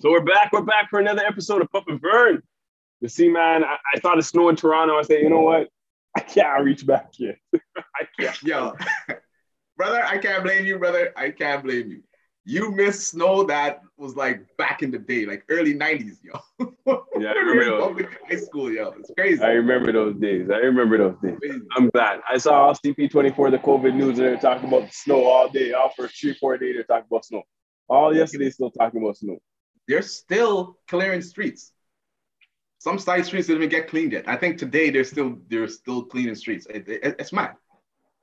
So we're back. We're back for another episode of Puff and Vern. You see, man, I, I thought it snowed in Toronto. I said, you know what? I can't reach back yet. I can't. Yo, brother, I can't blame you, brother. I can't blame you. You missed snow that was like back in the day, like early 90s, yo. Yeah, I remember those. Public high school, yo. It's crazy. I remember those days. I remember those days. Crazy. I'm glad. I saw CP24, the COVID news, and they're talking about snow all day. All for three, four days, they're talking about snow. All yesterday, still talking about snow. They're still clearing streets. Some side streets didn't even get cleaned yet. I think today they're still they're still cleaning streets. It- it- it's mad.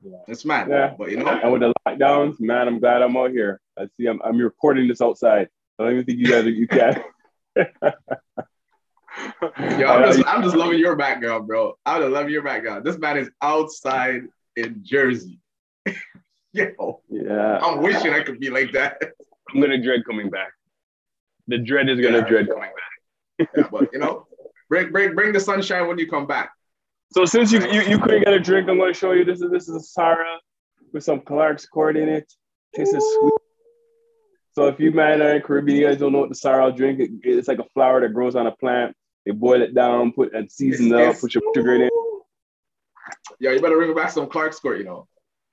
Yeah. It's mad. Yeah. But you know, And with the lockdowns, man, I'm glad I'm out here. I see I'm, I'm recording this outside. I don't even think you guys are, you can. Yo, I'm just, I'm just loving your background, bro. I just love your background. This man is outside in Jersey. Yo, yeah, I'm wishing I could be like that. I'm gonna dread coming back. The dread is gonna Yeah. dread coming back. Yeah, but you know, bring bring bring the sunshine when you come back. So since you, you you couldn't get a drink, I'm gonna show you this is this is a Sarah with some Clarke's Court in it. Tastes sweet. So if you man are in Caribbean, you guys don't know what the Sarah drink. It, it's like a flower that grows on a plant. They boil it down, put and season it up, It's- put your sugar in it, Yeah, you better bring back some Clarke's Court, you know.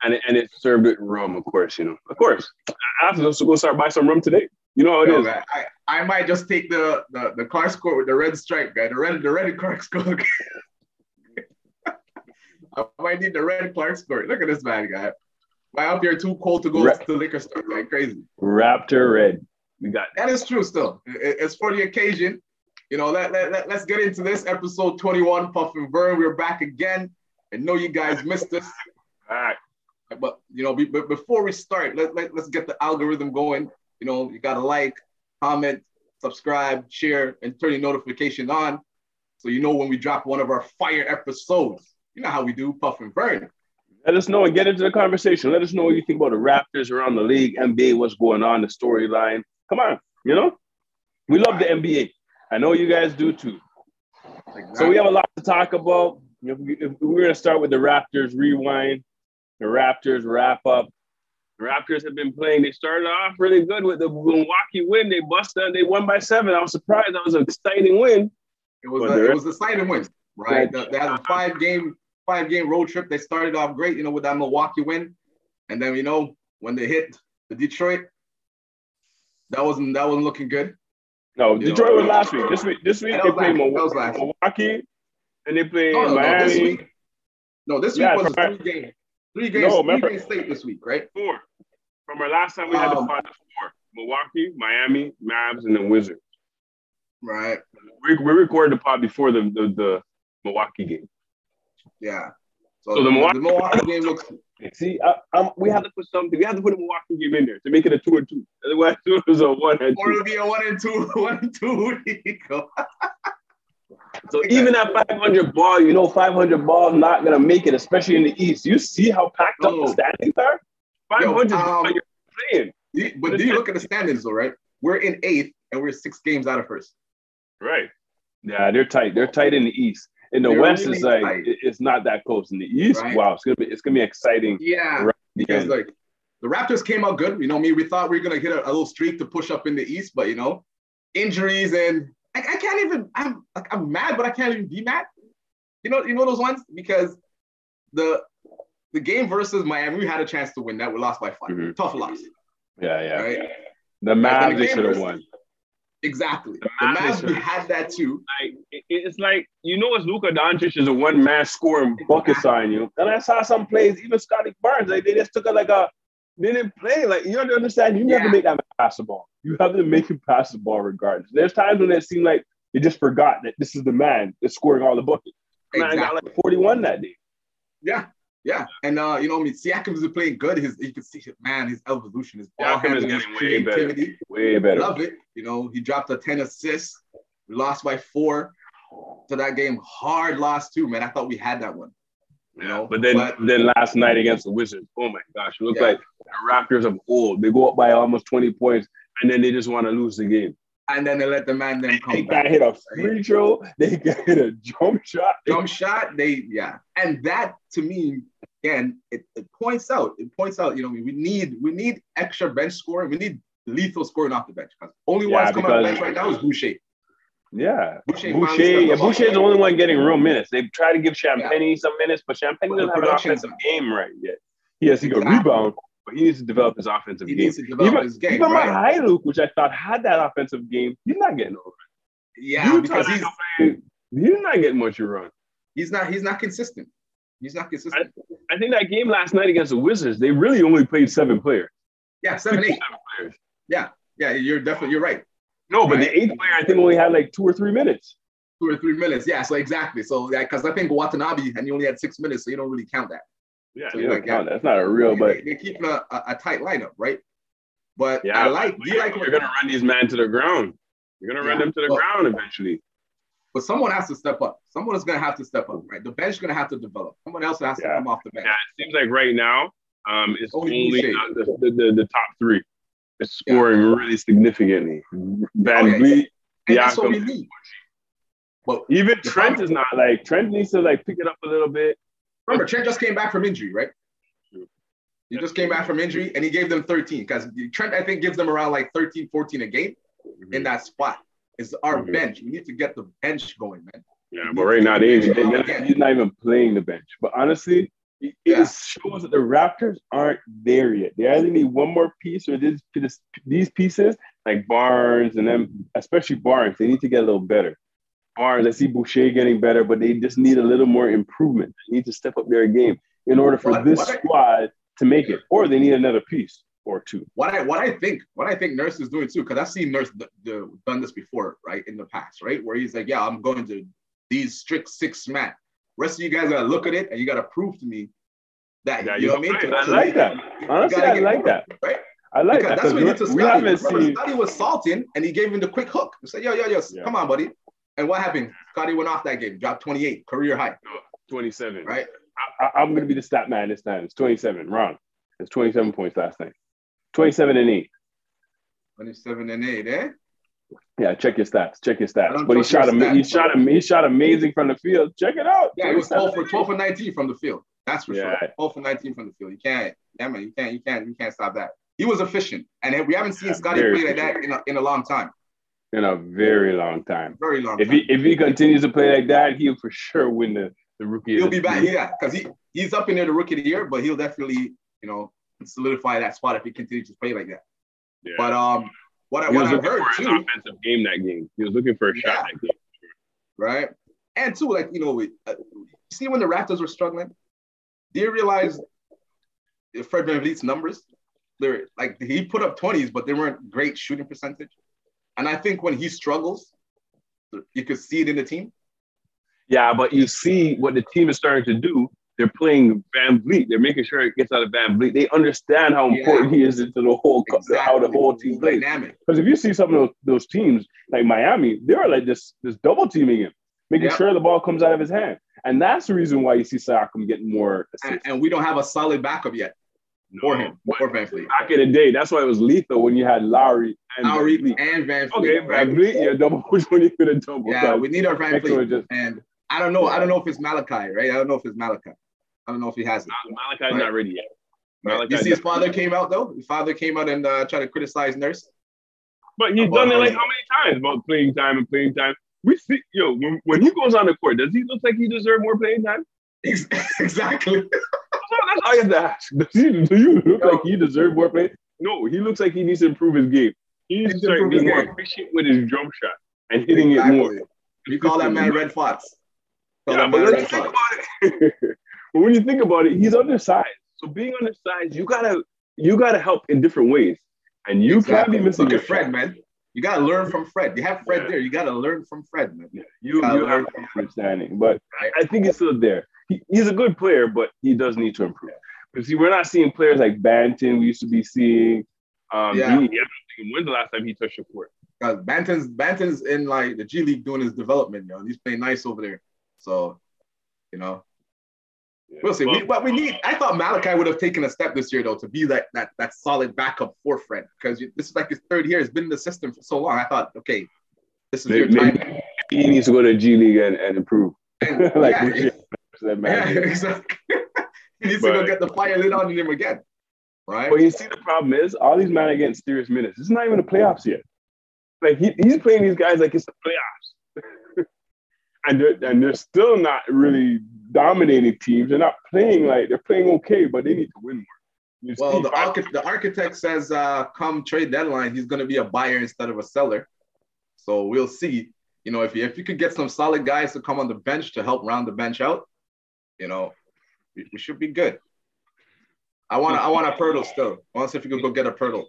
and it, and it's served with rum, of course. You know, of course. I have to go start buy some rum today. You know how it Yo, is. man, I, I might just take the, the the Clarke's Court with the red stripe, guy. The red the red Clark's Court. I might need the red Clarke's Court. Look at this bad guy. Why up here too cold to go Right. to the liquor store? Like crazy. Raptor Red. We got That is true still. It- It's for the occasion. You know, let, let, let, let's get into this episode 21, Puff and Vern. We're back again. I know you guys missed us. back. But, you know, be, but before we start, let, let, let's get the algorithm going. You know, you got to like, comment, subscribe, share, and turn your notification on so you know when we drop one of our fire episodes. You know how we do, Puff and Vern. Let us know and get into the conversation. Let us know what you think about the Raptors around the league, NBA, what's going on, the storyline. Come on, you know? We love the NBA. I know you guys do too. So we have a lot to talk about. We're going to start with the Raptors rewind, the Raptors wrap up. The Raptors have been playing. They started off really good with the Milwaukee win. They busted. They won by seven. I was surprised. That was an exciting win. It was a, it was a sight win, right? They they had a five game five game road trip. They started off great, you know, with that Milwaukee win, and then you know when they hit the Detroit, that wasn't that wasn't looking good. No, You Detroit know, was last week. This week, this week they played last week. That was last week. Milwaukee, and they played No, no, no, this Miami. week. No, this week Yeah, was a three game, three games, No, three remember- game slate this week, right? Four. From our last time we had the Um, pod, four. Milwaukee, Miami, Mavs, and then Wizards. Right. We, we recorded the pod before the, the, the Milwaukee game. Yeah. So, So the the, Milwaukee- Milwaukee game looks See, I, I'm, we have to put something. We have to put a Milwaukee game in there to make it a two and two. Otherwise, it was a one and two. or it'll be a one and two, one and two. So even at 500 ball, you know, 500 ball not gonna make it, especially in the East. You see how packed up the standings are. 500 ball, um, you're playing But do you look at the standings though, right? We're in eighth and we're six games out of first. right. Yeah, they're tight. They're tight in the East. In the They're West, really is like tight. it's not that close. In the East, Right. wow, it's gonna be it's gonna be exciting. Yeah. Right. Because Yeah. like the Raptors came out good. You know, me, we thought we were gonna hit a, a little streak to push up in the East, but you know, injuries and I, I can't even. I'm like I'm mad, but I can't even be mad. You know, you know those ones because the the game versus Miami, we had a chance to win that. We lost by 5 Mhm. Tough loss, Yeah, yeah. right? The Right, Mavs and the they should have won. Exactly. The The Mavs Mavs, we had that too. Like it- it's like you know, it's Luka Doncic is a one man scoring buckets on you. And I saw some plays, even Scotty Barnes, like they just took it like a they didn't play. Like you have to understand, you have to Yeah. make that man pass the ball. You have to make him pass the ball regardless. There's times when it seemed like they just forgot that this is the man that's scoring all the buckets. Man got like 41 that day. Yeah, yeah. And uh, you know, I mean, Siakam is playing good. His you can see man, his evolution, his ball Siakam is handling, his getting way better. creativity. Way better. Love it. You know, he dropped a 10 assists. We lost by four to that game. Hard loss too, man. I thought we had that one. You know, But then but- then last night against the Wizards, oh my gosh, it looked Yeah. like the Raptors of old. They go up by almost 20 points and then they just want to lose the game. and then they let the man then They come got back. hit a free throw, they got hit a jump shot. Jump shot, they yeah. And that to me, again, it, it points out, it points out, you know, we need we need extra bench scoring. We need lethal scoring off the bench. Because only Yeah, one's coming off the bench right now is Boucher. Yeah. Boucher, Boucher, yeah, up. Boucher's the only one getting real minutes. They try to give Champagnie some minutes, but Champagnie doesn't have an offensive game right yet. Yes, he can Exactly. rebound, but he needs to develop his offensive game. He game. needs to develop even his game. even right? my high Luke, which I thought had that offensive game, he's not getting over. Yeah, Utah because he's playing- he's not getting much run. he's not he's not consistent. He's not consistent. I think that game last night against the Wizards, they really only played seven players. yeah, seven eight. seven players. Yeah, yeah, you're definitely you're right. No, but Right. the eighth player I think only had like two or three minutes. Two or three minutes. Yeah, so exactly. So yeah, because I think Watanabe and he only had six minutes, so you don't really count that. Yeah, So you you're don't like, count. That's not a real, They- but they, are keeping a, a, a tight lineup, right? But yeah, I like. Do you like? you're gonna run these men to the ground. You're gonna run them to the Well- ground eventually. But someone has to step up. Someone is going to have to step up, right? The bench is going to have to develop. Someone else has to come off the bench. Yeah, it seems like right now, um, it's Only only Boucher. the, the, the, the top three. It's scoring really significantly. Van Oh, yeah. Vliet, And that's what we Siakam, need. But even Trent is not like Trent needs to like pick it up a little bit. Remember, Trent just came back from injury, right? He just came back from injury and he gave them 13 because Trent, I think, gives them around like 13, 14 a game in that spot. Is our Mhm. bench. We need to get the bench going, man. Yeah, but right now they, they, they he's not even playing the bench. But honestly, it, Yeah. shows that the Raptors aren't there yet. They either need one more piece or this, this these pieces like Barnes and them, especially Barnes, they need to get a little better. Barnes, I see Boucher getting better, but they just need a little more improvement. They need to step up their game in order for What- this what I- squad to make it, or they need another piece or two. What I what I think what I think Nurse is doing too, because I've seen Nurse d- d- done this before, right, in the past, right, where he's like, yeah, I'm going to these strict six man. Rest of you guys gotta look at it and you gotta prove to me that Yeah, you know what I mean. can To- play. I like that. Honestly, I like that. right? I like Because that that's what he did to Scotty. haven't Remember, seen. Scotty was salting and he gave him the quick hook. He said, yo, yo, yo, Yeah. come on, buddy. And what happened? Scotty went off that game, dropped 28, career high, 27. right? I, I'm going to be the stat man this time. It's 27. Wrong. It's 27 points last night. 27 and 8. 27 and 8, eh? Yeah, check your stats. Check your stats. But he shot, ama- he shot, am- he shot amazing from the field. Check it out. Yeah, he was 12 for 12 for 19 from the field. That's for Yeah. sure. 12 for 19 from the field. You can't, yeah, man, you can't, you can't, you can't stop that. He was efficient. And we haven't seen Yeah, Scotty play like that in a, in a long time. In a very long time. Very long If time. he if he continues to play like that, he'll for sure win the, the rookie. of he'll be back, yeah, because he, he's up in there the rookie of the year, but he'll definitely, you know, solidify that spot if he continues to play like that. Yeah. But um, what, I, he what was I've heard for too, offensive game that game. He was looking for a shot that game. right? And too like you know, we, uh, see when the Raptors were struggling, do you realize Fred VanVleet's numbers? They're like he put up twenties, but they weren't great shooting percentage. And I think when he struggles, you could see it in the team. Yeah, but you see what the team is starting to do. They're playing VanVleet. They're making sure it gets out of VanVleet. They understand how Yeah. important he is into the whole how the whole team plays. Because if you see some of those, those teams like Miami, they're like this this double teaming him, making sure the ball comes out of his hand, and that's the reason why you see Siakam getting more And, and we don't have a solid backup yet for him or VanVleet. back in the day, that's why it was lethal when you had Lowry and Lowry Van Vliet. and VanVleet. Okay, VanVleet, yeah, double which one you could have double? Yeah, we need our VanVleet. just- And I don't know. I don't know if it's Malachi, right? I don't know if it's Malachi. I don't know if he has it. Malachi's Right. not ready yet. Malachi You see, his father came out though. His father came out and uh, tried to criticize Nurse. But he's done it like how many times about playing time and playing time? We see, yo, when, when he goes on the court, does he look like he deserves more playing time? exactly. That's all, you have to ask. Does he, do you look like he deserves more play? No, he looks like he needs to improve his game. He needs He to start being more efficient with his jump shot and hitting it more. Exactly. We call that man Red Fox. Call Yeah, but man let's think Fox. about it. but when you think about it, he's undersized. So being undersized, you gotta you gotta help in different ways. And you Exactly. can't be missing your at Fred, man. You gotta learn from Fred. You have Fred Yeah. there. You gotta learn from Fred, man. Yeah, you, Gotta you learn have from understanding. But Right. I think he's still there. He, he's a good player, but he does need to improve. Because see, we're not seeing players like Banton we used to be seeing. Um, Yeah. he, when's the last time he touched the court? Because Banton's Banton's in like the G League doing his development, yo. And he's playing nice over there. So, you know, Yeah. we'll see. Well, we, what we need, I thought Malachi would have taken a step this year though to be that that that solid backup forefront because this is like his third year. He's been in the system for so long. I thought, okay, this is your maybe, time. maybe he needs to go to G League and, and improve. And, like yeah, That yeah, man. exactly. he needs to go get the fire lit on him again. right? But you see, the problem is all these men are getting serious minutes. It's not even the playoffs yet. Like he, he's playing these guys like it's the playoffs, and they're and they're still not really dominating teams. They're not playing like they're playing okay, but they need to win more. You Well, the, archi- the architect says uh, come trade deadline, he's going to be a buyer instead of a seller. So we'll see. You know, if you, if you could get some solid guys to come on the bench to help round the bench out, you know, we, we should be good. I want I want a Poeltl still. I want to see if you could go get a Poeltl.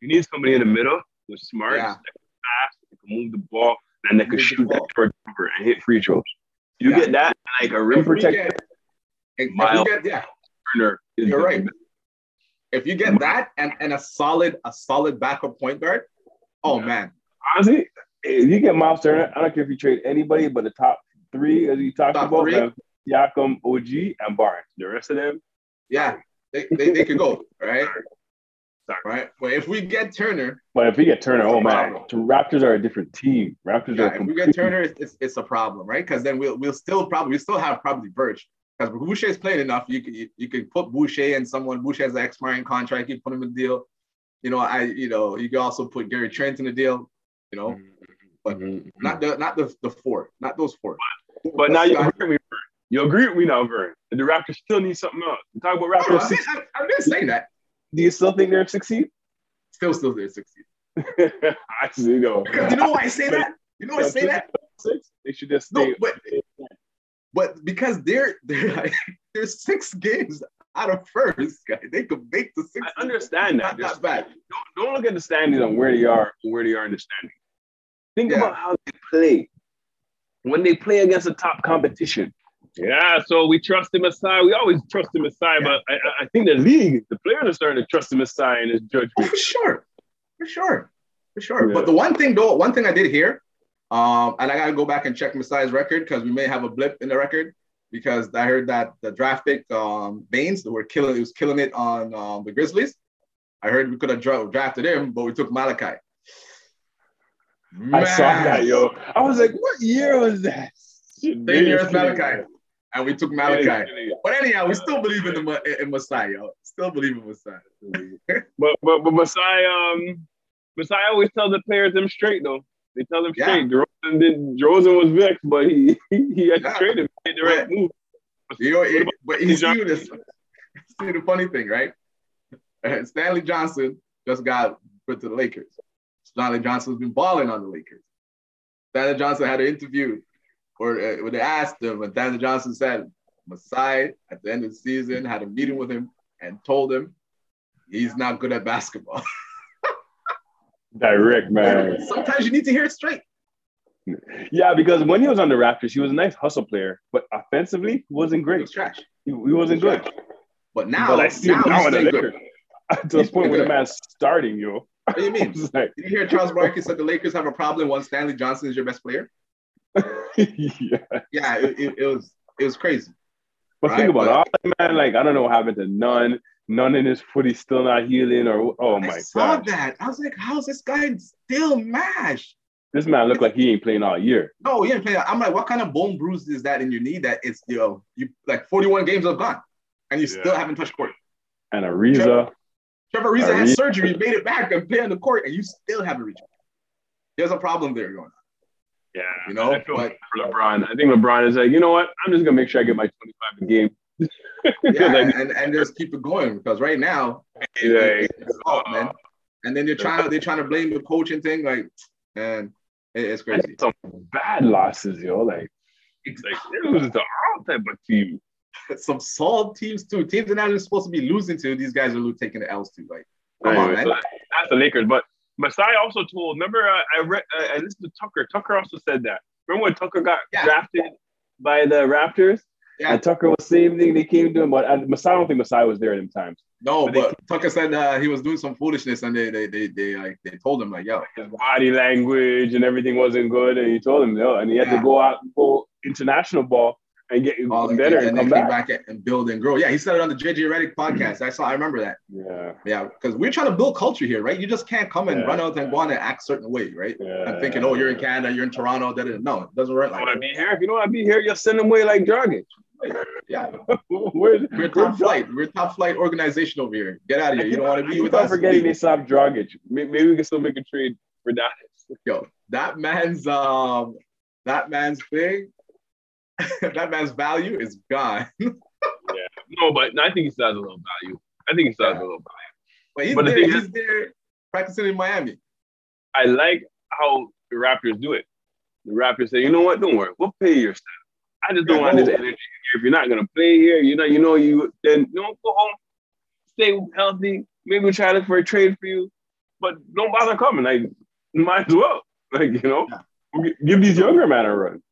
you need somebody in the middle who's smart, Yeah. that can pass, that can move the ball, and that can shoot that short jumper and hit free throws. You Yeah. get that, like a rim If protector, if Miles. get- yeah, Turner You're right. if you get that and, and a solid a solid backup point guard, oh Yeah. man, honestly, if you get Miles Turner, I don't care if you trade anybody but the top three, as you talked Top about, three? Siakam, OG, and Barnes. The rest of them, yeah, they, they, they could go right, Sorry. right. But if we get Turner, but if we get Turner, oh man, problem. the Raptors are a different team. Raptors Yeah, are if we get Turner, it's, it's, a problem, right? Because then we'll we'll still probably we still have probably Birch because Boucher is playing enough. You can you, you could put Boucher and someone Boucher has an expiring contract. You put him in the deal. You know, I you know you can also put Gary Trent in the deal. You know, but Mhm. not the not the the four, not those four. But now you agree me. You agree with me now, Vern. The Raptors still need something else. You talk about No, no, Raptors oh, I've, been, I've, I've been saying that. Do you still think they're succeed? Still, still there, succeed. I see, though. Because you know why I say that? You know why I say that? They should just No, stay. but but because they're they're they're six games out of first, guy. They could make the six. I understand Not that. There's- that bad. don't, don't look at the standings on where they are where they are in the standings. Think Yeah. about how they play when they play against a top competition. Yeah, so we trust Masai. We always trust Masai, Yeah. but I, I- think the league, the players are starting to trust Masai in his Oh, judgment. for sure, for sure, for sure. Yeah. But the one thing though, one thing I did hear, um, and I gotta go back and check Masai's record because we may have a blip in the record because I heard that the draft pick, um, Baines, were killing, it was killing it on um, the Grizzlies. I heard we could have dra- drafted him, but we took Malachi. I saw that, yo. I was like, what year was that? Same year as Malachi. And we took Malachi. But anyhow, we still believe in the in yo. Still believe in Messiah. But but but Masai um Masai always tells the players them straight though. They tell them Yeah. straight. DeRozan did DeRozan was vexed, but he he, had to Yeah. trade him, made the right move. You know, it, but John- see this. See the funny thing, right? Stanley Johnson just got put to the Lakers. Stanley Johnson's been balling on the Lakers. Stanley Johnson had an interview where, uh, when they asked him, and Stanley Johnson said, Masai at the end of the season had a meeting with him and told him he's not good at basketball. Direct man. Sometimes you need to hear it straight. Yeah, because when he was on the Raptors, he was a nice hustle player, but offensively, he wasn't great. was trash. He, he wasn't good. But now, but I see now now he's in the Lakers. good. to the point where the man's starting, yo. What do you mean? Like, Did you hear Charles Barkley said the Lakers have a problem once Stanley Johnson is your best player? yeah. Yeah, it, it, it was it was crazy. But Right, think about but- all that, man. Like, I don't know what happened to Nunn. Nunn in his foot, he's still not healing, or oh I my saw god, that. I was like, how's this guy still mashed? this man looked like he ain't playing all year. No, he ain't playing. I'm like, what kind of bone bruise is that in your knee that it's you know you like 41 games have gone and you Yeah. still haven't touched court. And Ariza, Trevor Ariza had surgery, made it back and play on the court, and you still haven't reached. There's a problem there going on. Yeah, You know, I feel but- for LeBron. I think LeBron is like, you know what? I'm just gonna make sure I get my 25 a game. Yeah, Like, and, and just keep it going because right now he's like, it's off, man. And then they're trying to they're trying to blame the coaching thing, like, man, it- it's crazy. some bad losses, yo. Like, it's like they're losing to all type of teams. Some solid teams too. Teams that are not even supposed to be losing to, these guys are taking the L's too. Like, come on, man. so that's the Lakers. But Masai also told. Remember, uh, I read. Uh, I listened to Tucker. Tucker also said that. Remember when Tucker got Yeah. drafted by the Raptors? Yeah. And Tucker was same thing. They came to him, but uh, Masai. I don't think Masai was there at them times. No, But they- but Tucker said uh, he was doing some foolishness, and they they they they like they told him like, yo, His body language and everything wasn't good, and he told him, no, and he had Yeah. to go out, go international ball, and get all better and, and come came back. back and build and grow. Yeah, he said it on the JJ Redick podcast. I saw, I remember that. Yeah, Yeah, because we're trying to build culture here, right? You just can't come and Yeah. run out and go on and act certain way, right? Yeah. I'm thinking, oh, you're in Canada, you're in Toronto. Da, da. No, it doesn't work like want to that. be here? If you don't want to be here, you'll send them away like Dragic. Yeah, Where's, we're top flight. We're top flight organization over here. Get out of here. You don't want to be with us. forgetting they stopped Dragic. May- Maybe we can still make a trade for that. Yo, that man's um, that man's thing, that man's value is gone. yeah. No, but I think he still has a little value. I think he still has a little value. But he's But there. thing He's is- there practicing in Miami. I like how the Raptors do it. The Raptors say, you know what? Don't worry, we'll pay your staff. I just don't Yeah, want this energy here. If you're not gonna play here, you know, you know, you then know, go home, stay healthy. Maybe we'll try to look for a trade for you, but don't bother coming. Like, might as well. Like, you know, give these younger men a run.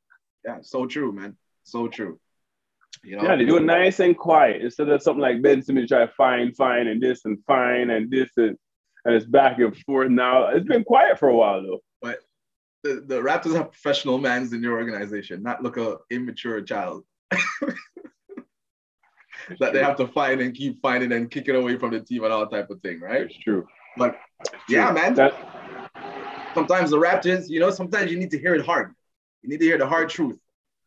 Yeah, so true, man. So true. You know, Yeah, they do it nice and quiet instead of something like Ben Simmons try to fine, fine, and this and fine and this and and it's back and forth now. It's been quiet for a while though. but the, the Raptors have professional mans in your organization, not look a immature child. that they have to find and keep finding and kicking away from the team and all type of thing, right? It's true. But It's yeah, true. man. That, sometimes the Raptors, you know, sometimes you need to hear it hard. You need to hear the hard truth.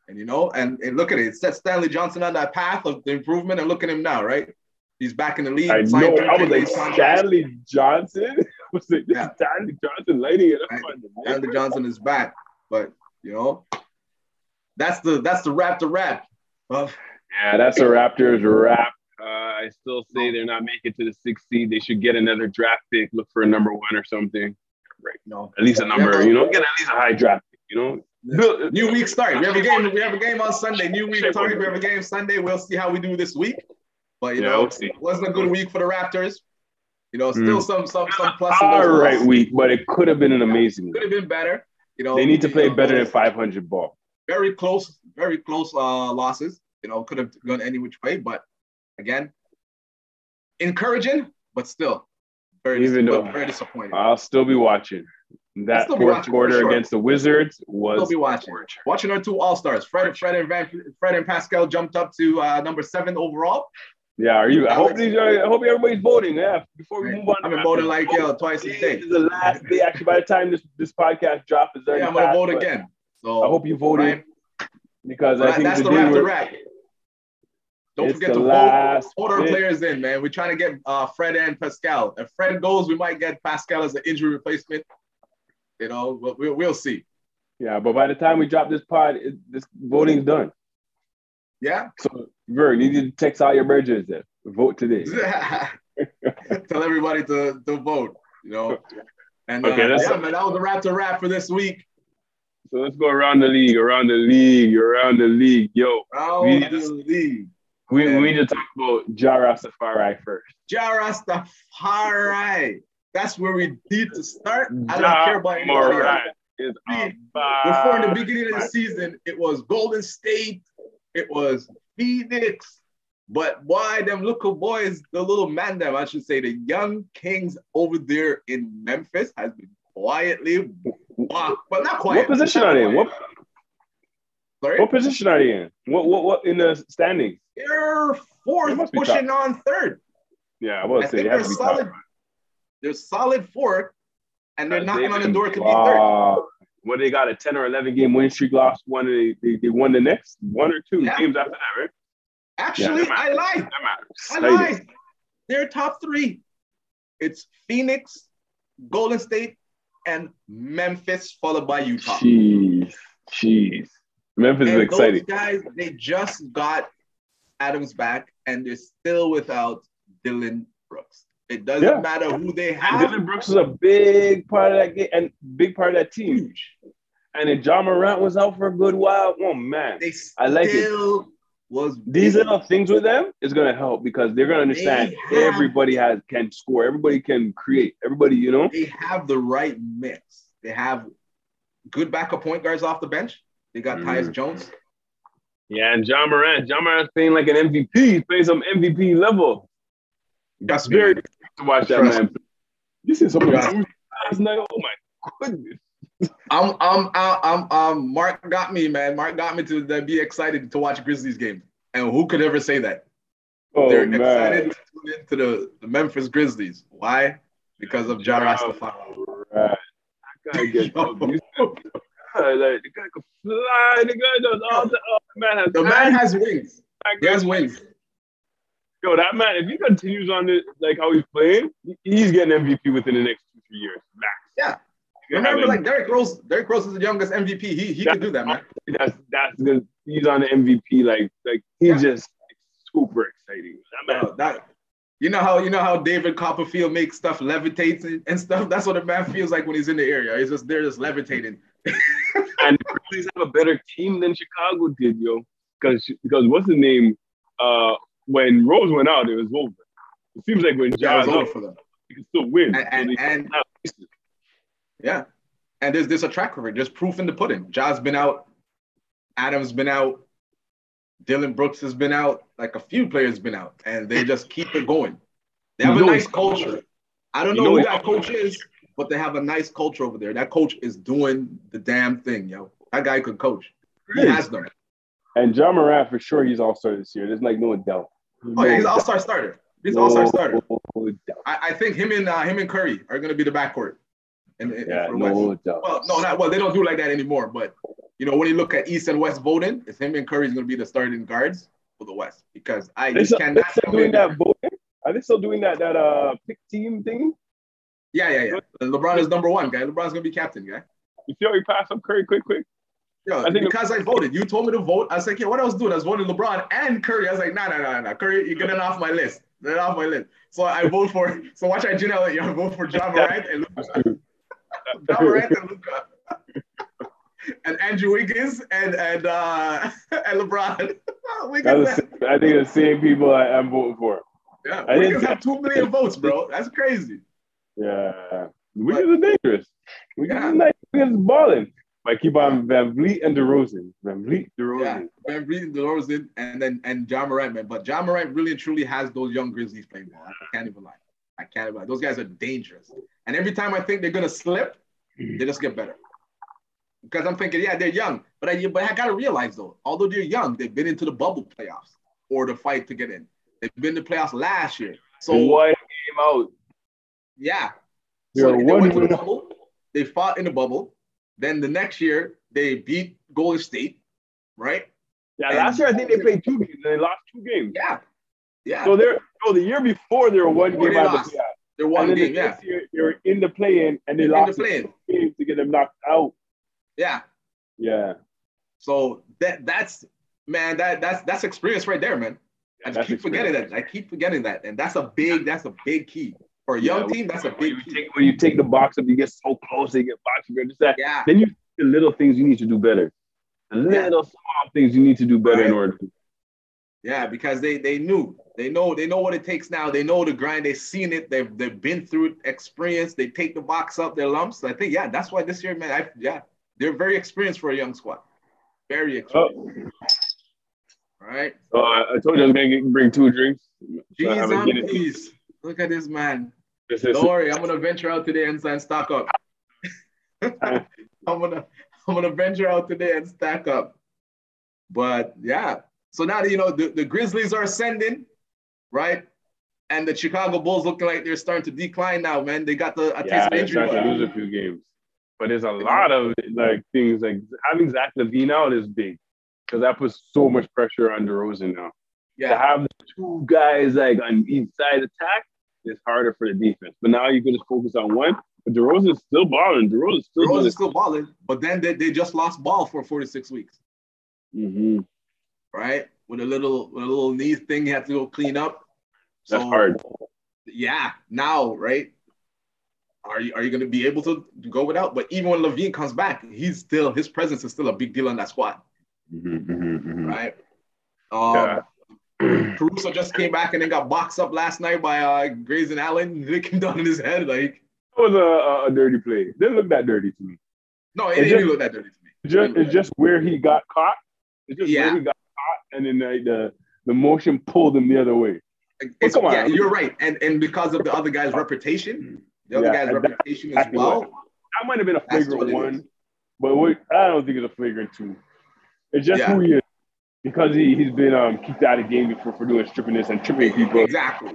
And you know, and, and look at it. It set Stanley Johnson on that path of the improvement, and look at him now, right? He's back in the league. I know. I was like. Stanley Johnson. I was like, Yeah. Stanley Johnson lighting it up. Right. on the Stanley. Johnson is back, but you know, that's the that's the rap to rap. Well, Yeah, that's a Raptors wrap. Uh, I still say they're not making to the sixth seed. They should get another draft pick. Look for a number one or something. Right. No. At least a number. You know, get at least a high draft pick. You know, New week start. We have a game. We have a game on Sunday. New week start. We have a game Sunday. We'll see how we do this week. But you Yeah, know, we'll see. it wasn't a good week for the Raptors. You know, still Mm. some some some plus. in All those right, losses. week, but it could have been an amazing Could have been better. You know, They need to you play know, better than 500 ball. Very close, very close uh, losses. You know, could have gone any which way, but again, encouraging, but still very Even dis- though- very disappointing. I'll still be watching. That fourth quarter sure. against the Wizards We'll was be watching. Watching our two All Stars, Fred, Fred and Van, Fred and Pascal jumped up to uh, number seven overall. Yeah, are you? I hope these are, I hope everybody's voting. Yeah, before we move on. Been voting like yo twice a day. is the last day. Actually, by the time this this podcast drop is Yeah, I'm gonna vote again. So I hope you voted Ryan, because I think that's the today wrap wrap. Don't forget to vote. Vote our players in, man. We're trying to get uh, Fred and Pascal. If Fred goes, we might get Pascal as an injury replacement. You know, we'll, we'll, we'll see. Yeah, but by the time we drop this pod, it, this voting's done. Yeah. So, Vern, you need to text all your bridges then. Vote today. Tell everybody to, to vote. You know. And uh, Okay, that's- yeah, man, that was the wrap to wrap for this week. So let's go around the league, around the league, around the league. Yo, Round We- the league. we, Yeah. we need to talk about Ja Rastafari first. Jarastafari. That's where we need to start. I don't Ja care about anybody else. Morant is See, Before in the beginning of the season, it was Golden State, it was Phoenix, but why them little boys, the little man them, I should say, the young kings over there in Memphis has been quietly, well, not quiet. What position are they in? What Sorry, what position are they in? What what what in the standings? they're fourth, pushing on third. Yeah, I was I say they have they're to be solid. top. They're solid fourth, and they're knocking on the door to be third. What they got a 10 or 11 game win streak lost one they, they, they won the next one or two Yeah. games after that, right? Actually, Yeah, I lied. I lied. They're top three. It's Phoenix, Golden State, and Memphis, followed by Utah. Jeez, jeez. Memphis is exciting. those guys, they just got Adams back, and they're still without Dillon Brooks. It doesn't Yeah. matter who they have. Dillon Brooks is a big part of that game and big part of that team. Huge. And then John Morant was out for a good while. Oh man, They I like it. was these little things with them is gonna help because they're gonna understand They have- everybody has can score, everybody can create, everybody, you know. they have the right mix. They have good backup point guards off the bench. They got Tyus Mm. Jones. Yeah, and John Morant, John Morant's playing like an MVP. He's playing some MVP level. It's very to watch that man. This is some of Trust the last night. Oh my goodness. I'm, I'm, I'm, I'm, um, Mark got me, man. Mark got me to be excited to watch Grizzlies game. And who could ever say that? Oh They're man. excited to tune into the, the Memphis Grizzlies. Why? Because of Ja Rastafari. Right. That guy gets so used like, the guy can fly. The guy does all the. Oh, man has. The man has wings. He has wins. Yo, that man, if he continues on this, like how he's playing, he's getting MVP within the next two, three years, max. Yeah. Remember, like Derrick Rose, Derrick Rose is the youngest MVP. He he can do that, man. That's that's good. He's on the MVP. Like like he's Yeah. just super exciting. That man, that you know how you know how David Copperfield makes stuff levitates and, and stuff. That's what a man feels like when he's in the area. He's just there, just levitating. and the Grizzlies have a better team than Chicago did, yo. Because because what's the name? Uh, when Rose went out, it was over. It seems like when Yeah, Ja's was over out, for them. he can still win. And- and- and- Yeah, and there's there's a track record. There's proof in the pudding. Ja's been out. Adams been out. Dillon Brooks has been out. Like a few players been out, and they just keep it going. They have You a know- nice culture. I don't you know know- who that coach is, but they have a nice culture over there. That coach is doing the damn thing, yo. That guy could coach. He Yes. has them. And John Morant for sure, he's all star this year. There's like no doubt. Oh yeah, he's an all-star starter. He's an all-star starter. I, I think him and uh, him and Curry are going to be the backcourt. In, Yeah, for the West. no. Well, no, not well. They don't do like that anymore. But you know, when you look at East and West voting, it's him and Curry's going to be the starting guards for the West because I They still, cannot. still doing that voting? Are they still doing that that uh pick team thing? Yeah, yeah, yeah. LeBron is number one guy. LeBron's going to be captain guy. You see how he passed up Curry quick, quick? Yo, I think- because I voted. You told me to vote. I was like, yeah, what else doing? I was voting LeBron and Curry. I was like, nah, nah, nah, nah. Curry, you're getting off my list. Get off my list. So I vote for. So watch I Janelle. You vote for John Morant and Luka. John Morant and Luka. and Andrew Wiggins and and uh and LeBron. Wiggins, the, I think the same people I, I'm voting for. yeah, I didn't Wiggins have two million votes, bro. That's crazy. Yeah. Wiggins are dangerous. Wiggins Yeah. is nice. Wiggins is balling. I keep on VanVleet and DeRozan. VanVleet, DeRozan. Yeah, VanVleet, DeRozan, and then and John Morant, man. But John Morant really and truly has those young Grizzlies playing ball. I can't even lie. I can't even lie. Those guys are dangerous. And every time I think they're gonna slip, they just get better. Because I'm thinking, yeah, they're young, but I but I gotta realize though, although they're young, they've been into the bubble playoffs or the fight to get in. They've been to the playoffs last year. So one game out. yeah. They're So they one went to the bubble. They fought in the bubble. Then the next year they beat Golden State, right? Yeah, And- last year I think they played two games they lost two games. Yeah. Yeah. So they're no the year before they were one Before game out of the playoffs. They're one game, the yeah. year they were in the play-in and they In the lost play-in. two games to get them knocked out. Yeah. Yeah. So that that's man, that that's that's experience right there, man. I just keep forgetting that. I keep forgetting that. And that's a big, that's a big key. For a young Yeah, team, that's a big you take when you take the box up, you get so close, they get box up. Just that. Yeah. Then you the little things you need to do better. The little small things you need to do better in order to Yeah, because they they knew. They know they know what it takes now. They know the grind. They've seen it. They've they've been through it, experience. They take the box up, their lumps. I think, yeah, that's why this year, man, I yeah, they're very experienced for a young squad. Very oh. experienced. Oh, Right? so I, I told you I was gonna get, bring two drinks. So Jeez haven't on get it. peace. Look at this man. This is- Don't worry, I'm gonna venture out today and, and stock up. I'm gonna I'm gonna venture out today and stack up. But yeah, so now that you know the, the Grizzlies are ascending, right? And the Chicago Bulls looking like they're starting to decline now, man. They got the a taste yeah, of they're to lose a few games. But there's a lot of like things like having Zach LaVine out is big because that puts so much pressure on DeRozan now. Yeah. To have the two guys like on each side attack is harder for the defense. But now you can just focus on one. But DeRozan's still balling. DeRozan's still Rose doing is still balling, but then they, they just lost ball for 46 weeks, hmm right? With a little with a little knee thing you have to go clean up. That's hard. yeah, now, right? Are you are you going to be able to go without? But even when LaVine comes back, he's still his presence is still a big deal on that squad, Mm-hmm, right? Um, Caruso just came back and then got boxed up last night by uh, Grayson Allen. Hit him down in his head, like It was a, a, dirty play. Didn't look that dirty to me. no, it It didn't just- look that dirty to me. It's just, it's just where he got caught. It's just Yeah. where he got caught, and then like, the the motion pulled him the other way. It's, come on. yeah, you're right, and and because of the other guy's reputation, the other Yeah, guy's reputation as well. what- That might have been a flagrant one, but what, I don't think it's a flagrant two. It's just Yeah. who he is because he he's been um kicked out of the game before for doing strippiness and tripping people. Exactly,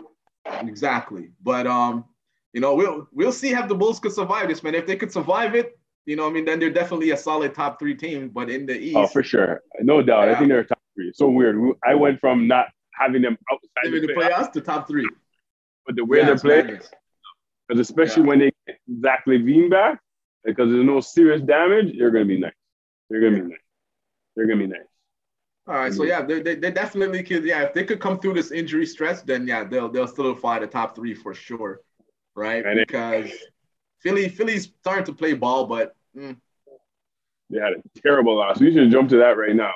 exactly. But um, you know, we'll we'll see if the Bulls could survive this, man. If they could survive it, you know, I mean, then they're definitely a solid top three team. But in the East, Oh, for sure, no doubt. I think they're top three. It's so weird. I went from not having them outside the, the playoffs to top three. But the way yeah, they're playing, because especially yeah. when they get Zach LaVine back, because there's no serious damage, they're gonna be nice. They're gonna be nice. They're gonna be nice. All right, so yeah, they, they, they definitely could. Yeah, if they could come through this injury stress, then yeah, they'll they'll solidify the top three for sure, right? And because it, Philly Philly's starting to play ball, but mm. they had a terrible loss. We should jump to that right now.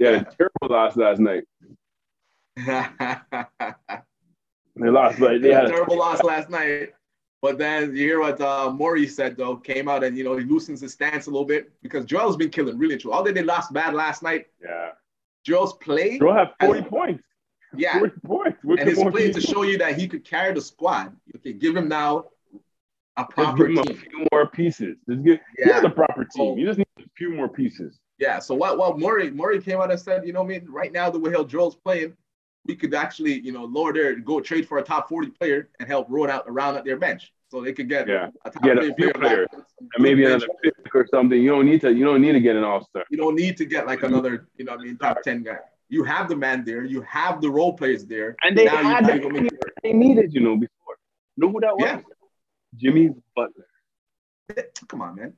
They had a terrible loss last night. they lost, but they, had a terrible loss last night. But then you hear what uh, Morey said though, came out and you know he loosens his stance a little bit because Joel's been killing really true. Although they lost bad last night, yeah, Joel's play. Joel had 40 as, points. Yeah. 40 points. and his play to show you that he could carry the squad. Okay, give him now a proper team. A few more pieces. Just give, yeah. the proper team. You just need a few more pieces. Yeah. So what what Morey Morey came out and said, you know, I mean, right now the way Joel's playing, we could actually, you know, lower their go trade for a top 40 player and help roll out around at their bench. So they could get yeah. a top get a player, player and maybe another fifth or something. You don't need to you don't need to get an all-star. You don't need to get like another, you know, I mean, top 10 guy. You have the man there, you have the role players there. And they now had the they needed, you know, before. Know who that was? Yeah. Jimmy Butler. Come on, man.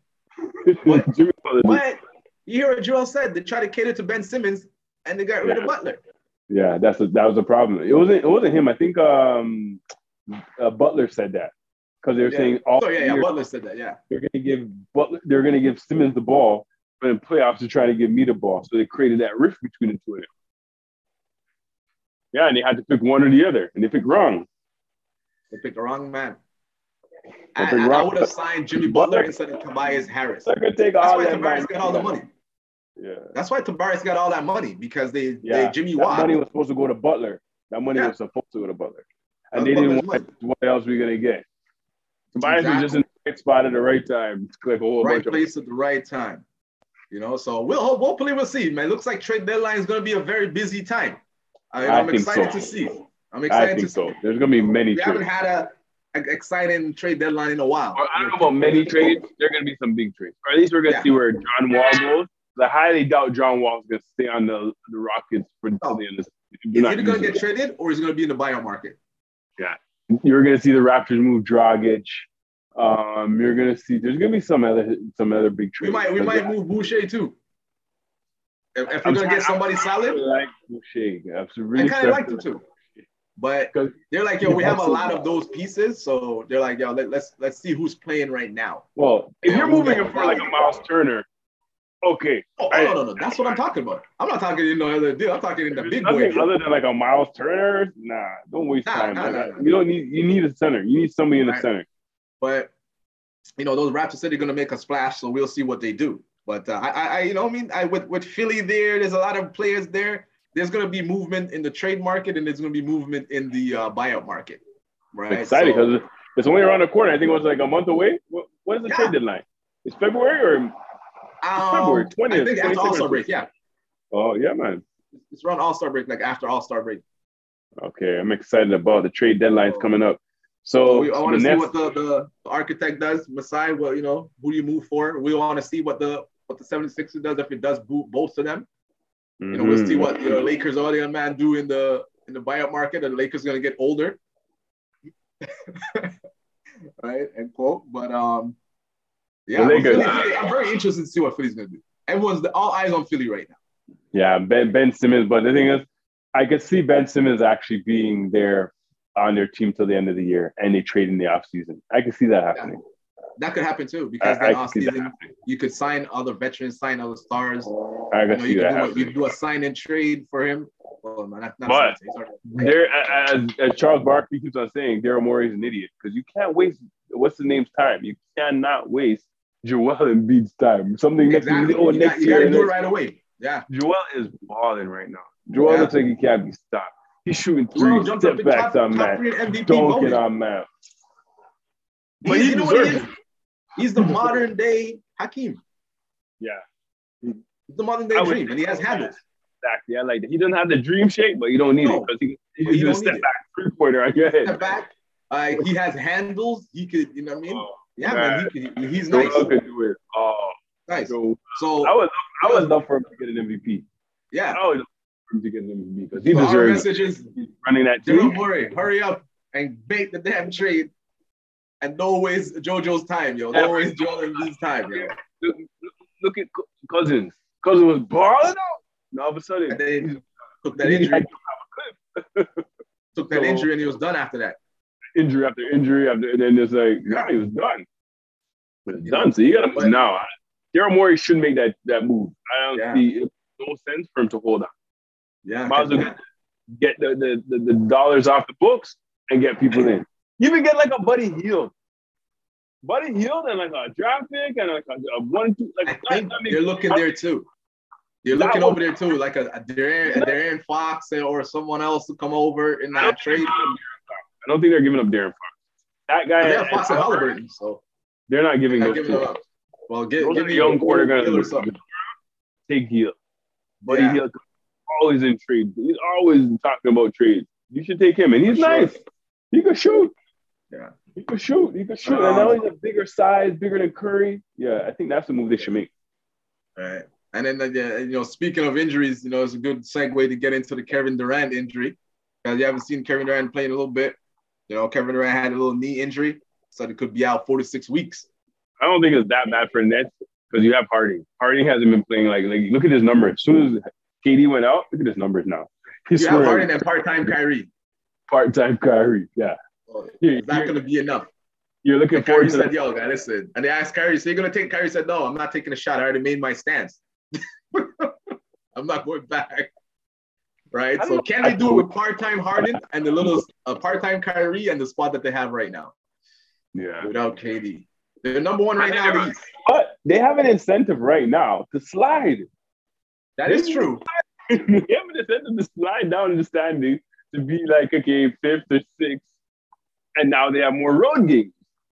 what? Jimmy Butler. What? You hear what Joel said? They try to cater to Ben Simmons and they got rid of Butler. Yeah, that's a, that was a problem. It wasn't it wasn't him. I think um, uh, Butler said that because they were yeah. saying all. Oh yeah, yeah. Butler said that. Yeah. They're gonna give Butler. They're gonna give Simmons the ball, but in playoffs they're trying to give me the ball. So they created that rift between the two of them. Yeah, and they had to pick one or the other, and they picked wrong. They picked the wrong man. I, I, I, would have signed Jimmy Butler, Butler instead of Tobias Harris. They're gonna take all That's why Tobias got all the money. Yeah. That's why Tobias got all that money because they, yeah. they Jimmy that money was supposed to go to Butler. That money yeah. was supposed to go to Butler. And they didn't want what else we gonna get. Tobias exactly. was just in the right spot at the right time to click a whole right place at the right time. You know, so we'll hopefully we'll see. Man, looks like trade deadline is gonna be a very busy time. I, am excited so. to see. I'm excited I think to so. See. There's gonna be many. Trades. We trades. haven't had a exciting trade deadline in a while. Well, I don't know about many trades. There are going to be some big trades, or at least we're going to yeah. see where John Wall goes. I highly doubt John Wall is going to stay on the, the Rockets for oh. the end of the season. He's either going to get traded or he's going to be in the buyout market. Yeah, you're going to see the Raptors move Dragic. Um, you're going to see there's going to be some other some other big trades. We might we might move Boucher too. If, if we're going to get somebody solid, I like Boucher. Absolutely, I kind of like him too. But they're like, yo, we have a lot of those pieces, so they're like, yo, let, us let's, let's see who's playing right now. Well, if you're moving him for like a Miles Turner, okay. Oh, oh, no, no, no, that's what I'm talking about. I'm not talking in no other deal. I'm talking in the big nothing boy. Other than like a Miles Turner, nah, don't waste nah, time. Nah, nah, you don't need you need a center. You need somebody in the right. center. But you know, those Raptors said they're gonna make a splash, so we'll see what they do. But uh, I, I, you know, I mean, I with with Philly there, there's a lot of players there there's going to be movement in the trade market and there's going to be movement in the uh, buyout market. Right. exciting because so, it's only around the corner. I think it was like a month away. what, what is the yeah. trade deadline? It's February or February 20th? I think after All Star break. Yeah. Oh, yeah, man. It's around All Star break, like after All Star break. Okay. I'm excited about the trade deadlines coming up. So, we, I want to see next... what the, the, the, architect does, Masai. Well, you know, who do you move for? We want to see what the what the 76ers does if it does boot both of them. Mm-hmm. You know, we'll see what the know, Lakers audience man do in the in the buyout market. And the Lakers gonna get older, right? And quote, but um, yeah, I'm, Philly, I'm, very interested to see what Philly's gonna do. Everyone's the, all eyes on Philly right now. Yeah, Ben Ben Simmons. But the thing is, I could see Ben Simmons actually being there on their team till the end of the year, and they trade in the offseason. I could see that happening. Yeah that could happen too because then off season you could sign other veterans, sign other stars. I you, know, you, can do a, you do a sign and trade for him. Well, no, not, not but there, as, as, Charles Barkley keeps on saying, Daryl Morey is an idiot because you can't waste what's the name's time. You cannot waste Joel Embiid's time. Something exactly. next, oh, you next got, you year. You gotta do it right away. Yeah. Joel is balling right now. Joel yeah. looks like he can't be stopped. He's shooting three step backs on man, dunking on man. But he, he deserves it. He's the modern day Hakeem. Yeah. He's the modern day dream, and he has handles. Exactly. I like that. He doesn't have the dream shape, but you don't need no. it because he, he, can step back three pointer on your head. Step back. Uh, he has handles. He could, you know what I mean? Oh, yeah, man. He could, he's nice. Could do it. Oh, nice. So, so I was, I was love for him to get an MVP. Yeah. I would for him to get an MVP because he So our deserves message is running that team. Morey, hurry up and bait the damn trade. And don't waste JoJo's time, yo. Don't waste Embiid's time, yo. Look, look- at Cousins. Cousins was balling out. And all of a sudden, And then he's- took that injury, took that injury, and he was done after that. Injury after injury after, and then it's like, nah, he was done. But it's done. So you gotta but- now. Daryl Morey shouldn't make that that move. I don't Yeah. see it no sense for him to hold on. Yeah. Might as well get, get the, the, the, the dollars off the books and get people in. Even get like a Buddy Hield. Buddy Hield and like a draft pick and like a, a one two like I think I mean, they're looking there too. You're That looking one- over there too, like a, a Darren, a Darren Fox or someone else to come over in I that trade. I don't think they're giving up Darren Fox. That guy, Yeah, Fox and Halliburton. So they're not giving those giving two. up. Well, give, Those give are the young core they're Hill gonna or something. take Hield. Buddy Yeah. Hield always in trade. He's always talking about trades. You should take him, and he's For sure. nice. He can shoot. Yeah. He can shoot. He can shoot. and Um, now he's a bigger size, bigger than Curry. Yeah, I think that's the move they should make. Right. And then, uh, you know, speaking of injuries, you know, it's a good segue to get into the Kevin Durant injury. Because you haven't seen Kevin Durant playing a little bit. You know, Kevin Durant had a little knee injury, so he could be out four to six weeks. I don't think it's that bad for Nets because you have Harden. Harden hasn't been playing like like look at his numbers. As soon as KD went out, look at his numbers now. He's You have Harden and part-time Kyrie. part-time Kyrie. Yeah, oh, So You're, it's not going to be enough. you're looking And forward Kyrie to said, yo, guy, listen. And they asked Kyrie, so you're going to take Kyrie said, no, I'm not taking a shot. I already made my stance. I'm not going back. Right? So can they do it with part-time Harden and the little uh, part-time Kyrie and the spot that they have right now Yeah, without KD? They're number one right now but they have an incentive right now to slide. That is true. they have an incentive to slide down in the standings to be like okay fifth or sixth, and now they have more road games.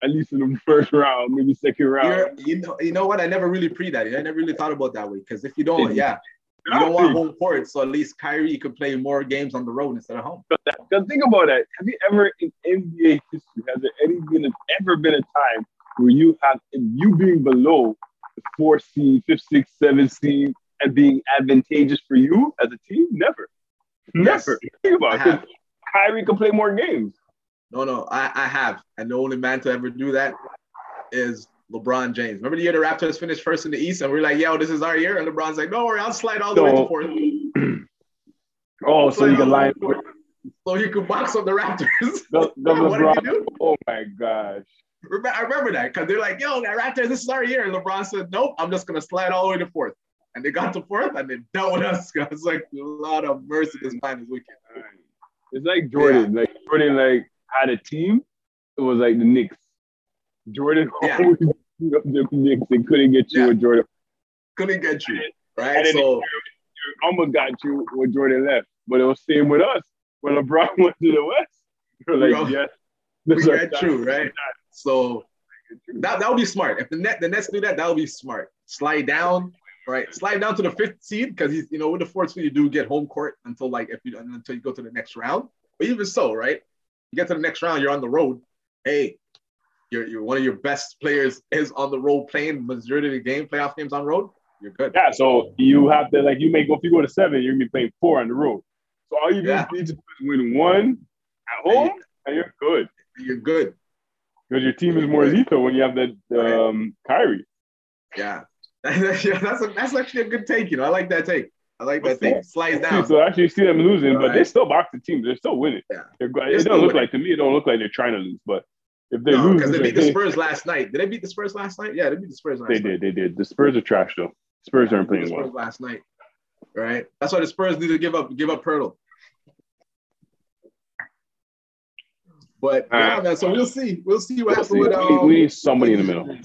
At least in the first round, maybe second round. You're, you know, you know what? I never really pre that. I never really thought about that way. Because if you don't, yeah, you don't want home court. So at least Kyrie could play more games on the road instead of home. Because think about that. Have you ever in NBA history has there any been ever been a time where you have you being below the four seed, fifth, sixth, seventh seed, and being advantageous for you as a team? Never, Yes. never. Think about it. Kyrie can play more games. No, no, I, I have. And the only man to ever do that is LeBron James. Remember the year the Raptors finished first in the East and we are like, yo, this is our year? And LeBron's like, don't worry, I'll slide all the way to No. fourth. Oh, so you can line. So you could box up the Raptors. The, the what LeBron. did you do? Oh my gosh. I remember that because they're like, yo, that Raptors, this is our year. And LeBron said, nope, I'm just going to slide all the way to fourth. And they got to fourth and they dealt with us. I was like, lot of mercy, this man is wicked. It's like Jordan. Like Jordan, like had a team. It was like the Knicks. Jordan Yeah. always beat up the Knicks. They couldn't get you Yeah. with Jordan. Couldn't get you. Right? And So, almost got you when Jordan left. But it was same with us. When LeBron went to the West, we're We like, go- yes. we this is our got you, right? So that that would be smart. If the net the Nets do that, that would be smart. Slide down, right? Slide down to the fifth seed because he's you know with the fourth seed you do get home court until like if you until you go to the next round. But even so, right? You get to the next round, you're on the road. Hey, you're, you're one of your best players is on the road playing majority of the game, playoff games on road. You're good. Yeah, so you have to like you may go if you go to seven, you're gonna be playing four on the road. So all you Yeah. need to do is win one at home, and you're good. You're good. Because your team is more lethal when you have that um, Kyrie. Yeah. yeah, that's a, that's actually a good take. You know, I like that take. I like that that? Slides down. so actually, you see them losing, but they still box the team. They're still winning. Yeah. They're, They're it don't look winning. like to me. It don't look like they're trying to lose. But if they No, lose, because they beat the Spurs last night. Did they beat the Spurs last night? Yeah, they beat the Spurs last they night. They did. They did. The Spurs are trash though. Spurs aren't The playing Spurs well. last night. Right. That's why the Spurs need to give up give up Poeltl. But yeah, man. So we'll see. We'll see what We'll happens see. with. We need, Um, we need somebody in the middle.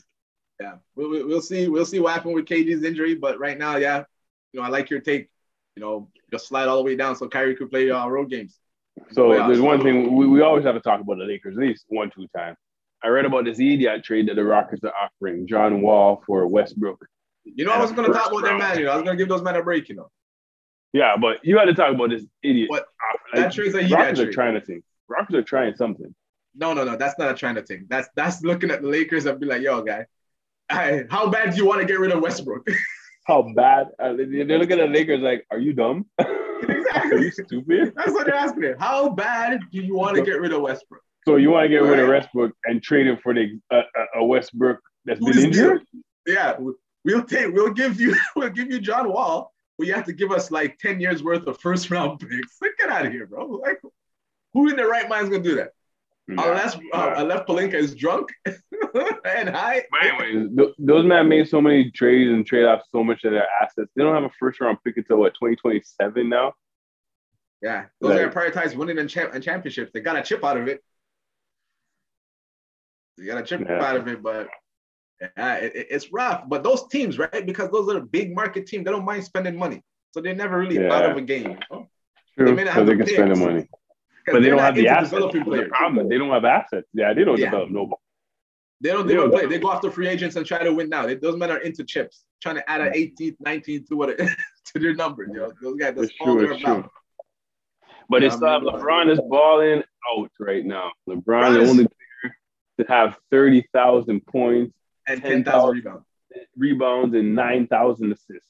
Yeah, we'll, we'll see. We'll see what happened with KD's injury. But right now, yeah, you know, I like your take. You know, just slide all the way down so Kyrie could play uh, road games. So there's one thing we, we always have to talk about the Lakers at least one two times. I read about this idiot trade that the Rockets are offering John Wall for Westbrook. You know, I was going to talk about that man. You know, I was going to give those men a break. You know, Yeah, but you had to talk about this idiot. What? offer. that trade's a idiot Rockets are trade. trying to think. Rockets are trying something. No, no, no. That's not a trying to think. That's that's looking at the Lakers and be like, yo, guy, I, how bad do you want to get rid of Westbrook? How bad? Uh, they're looking at the Lakers like, are you dumb? exactly. Are you stupid? That's what they're asking. It. How bad do you want to get rid of Westbrook? So you want to get rid of Westbrook and trade him for the uh, a Westbrook that's Who been is injured? Yeah, we- we'll take. We'll give you. We'll give you John Wall. But you have to give us like ten years worth of first round picks. Like, get out of here, bro. Like, who in their right mind is gonna do that? Nah, unless uh, nah. unless Pelinka is drunk and high. But anyways, th- those men made so many trades and trade off so much of their assets. They don't have a first round pick until what 2027 now. Yeah, those Like- are prioritize winning and, champ- and championships. They got a chip out of it. They got a chip Yeah. out of it, but yeah, it, it- it's rough. But those teams, right? Because those are big market teams. They don't mind spending money, so they're never really out of a game. You know? True, may not have they the can spend the money, but they don't have the assets. the problem. They don't have assets. Yeah, they don't Yeah. develop no. They don't They develop don't- play. They go after free agents and try to win now. They, those men are into chips, trying to add an 18th, 19th to what it, to their numbers. You know? Those guys, that's It's all true, they're it's true. About. But Yeah, it's I uh, LeBron is balling out right now. LeBron, LeBron the is- only player to have 30,000 points, And 10,000 10,000 rebounds. rebounds, and 9,000 assists.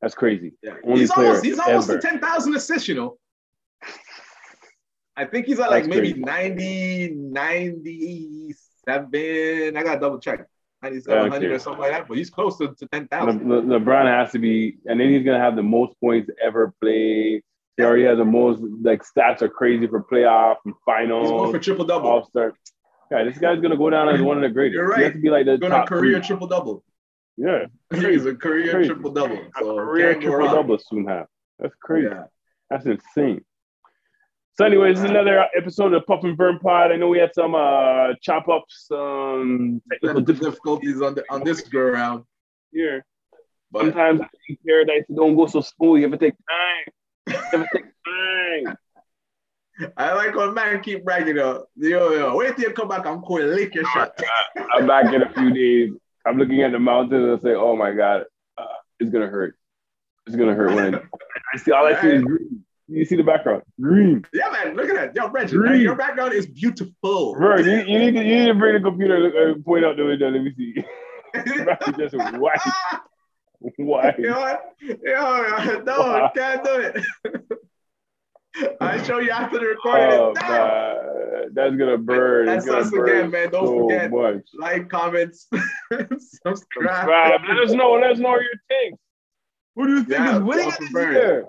That's crazy. Yeah. Only he's player almost he's almost ever. to 10,000 assists, you know. I think he's at That's like maybe crazy. 90, 97. I got to double check. 9700 Okay. or something like that, but he's close to, to Le- 10,000. Le- LeBron has to be, and then he's gonna have the most points ever played. He already has the most like stats are crazy for playoff and He's going finals, for triple double. all star. Yeah, this guy's gonna go down as one of the greatest. You're He right. has to be like the Going top career triple double. Yeah, He's a career triple double. So career triple double soon have. That's crazy. Yeah. That's insane. So, anyways, this is another episode of Puff and Vern Pod. I know we had some uh chop ups, some technical difficulties on the, on this go around. here. But Sometimes in paradise it don't go so smooth. You have to take time. You have to take time. I like when man keep bragging up. Yo, yo, wait till you come back. I'm going to lick your shot. I'm back in a few days. I'm looking at the mountains and I say, "Oh my god, uh, it's gonna hurt. It's gonna hurt when I, I see all I see is green. You see the background, green. Yeah, man, look at that. Yo, Reggie, Green. man, your background is beautiful. Bro, you, you need to you need to bring the computer and point out the window. Let me see. Just white. yo, yo, no, can't do it. I'll show you after the recording. Oh is that's gonna burn. That's gonna us burn again, man. Don't so forget. much. Like, comments, subscribe. Subscribe. Let us know. Let us know your takes. Who do you think Yeah, is winning this Burn. year?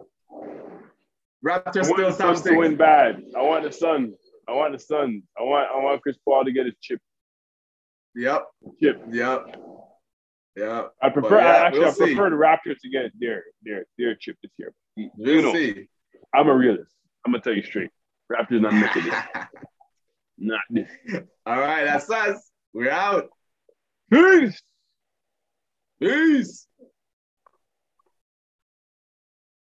Raptors I still top Suns to win bad. I want the Suns. I want the Suns. I want I want Chris Paul to get his chip. Yep, Chip. yep, yep. I prefer. Yeah, I actually we'll I see. prefer the Raptors to get their their their chip this year. You We'll know, see. I'm a realist. I'm gonna tell you straight. Raptors not making it. Not this. All right, that's us. We're out. Peace. Peace.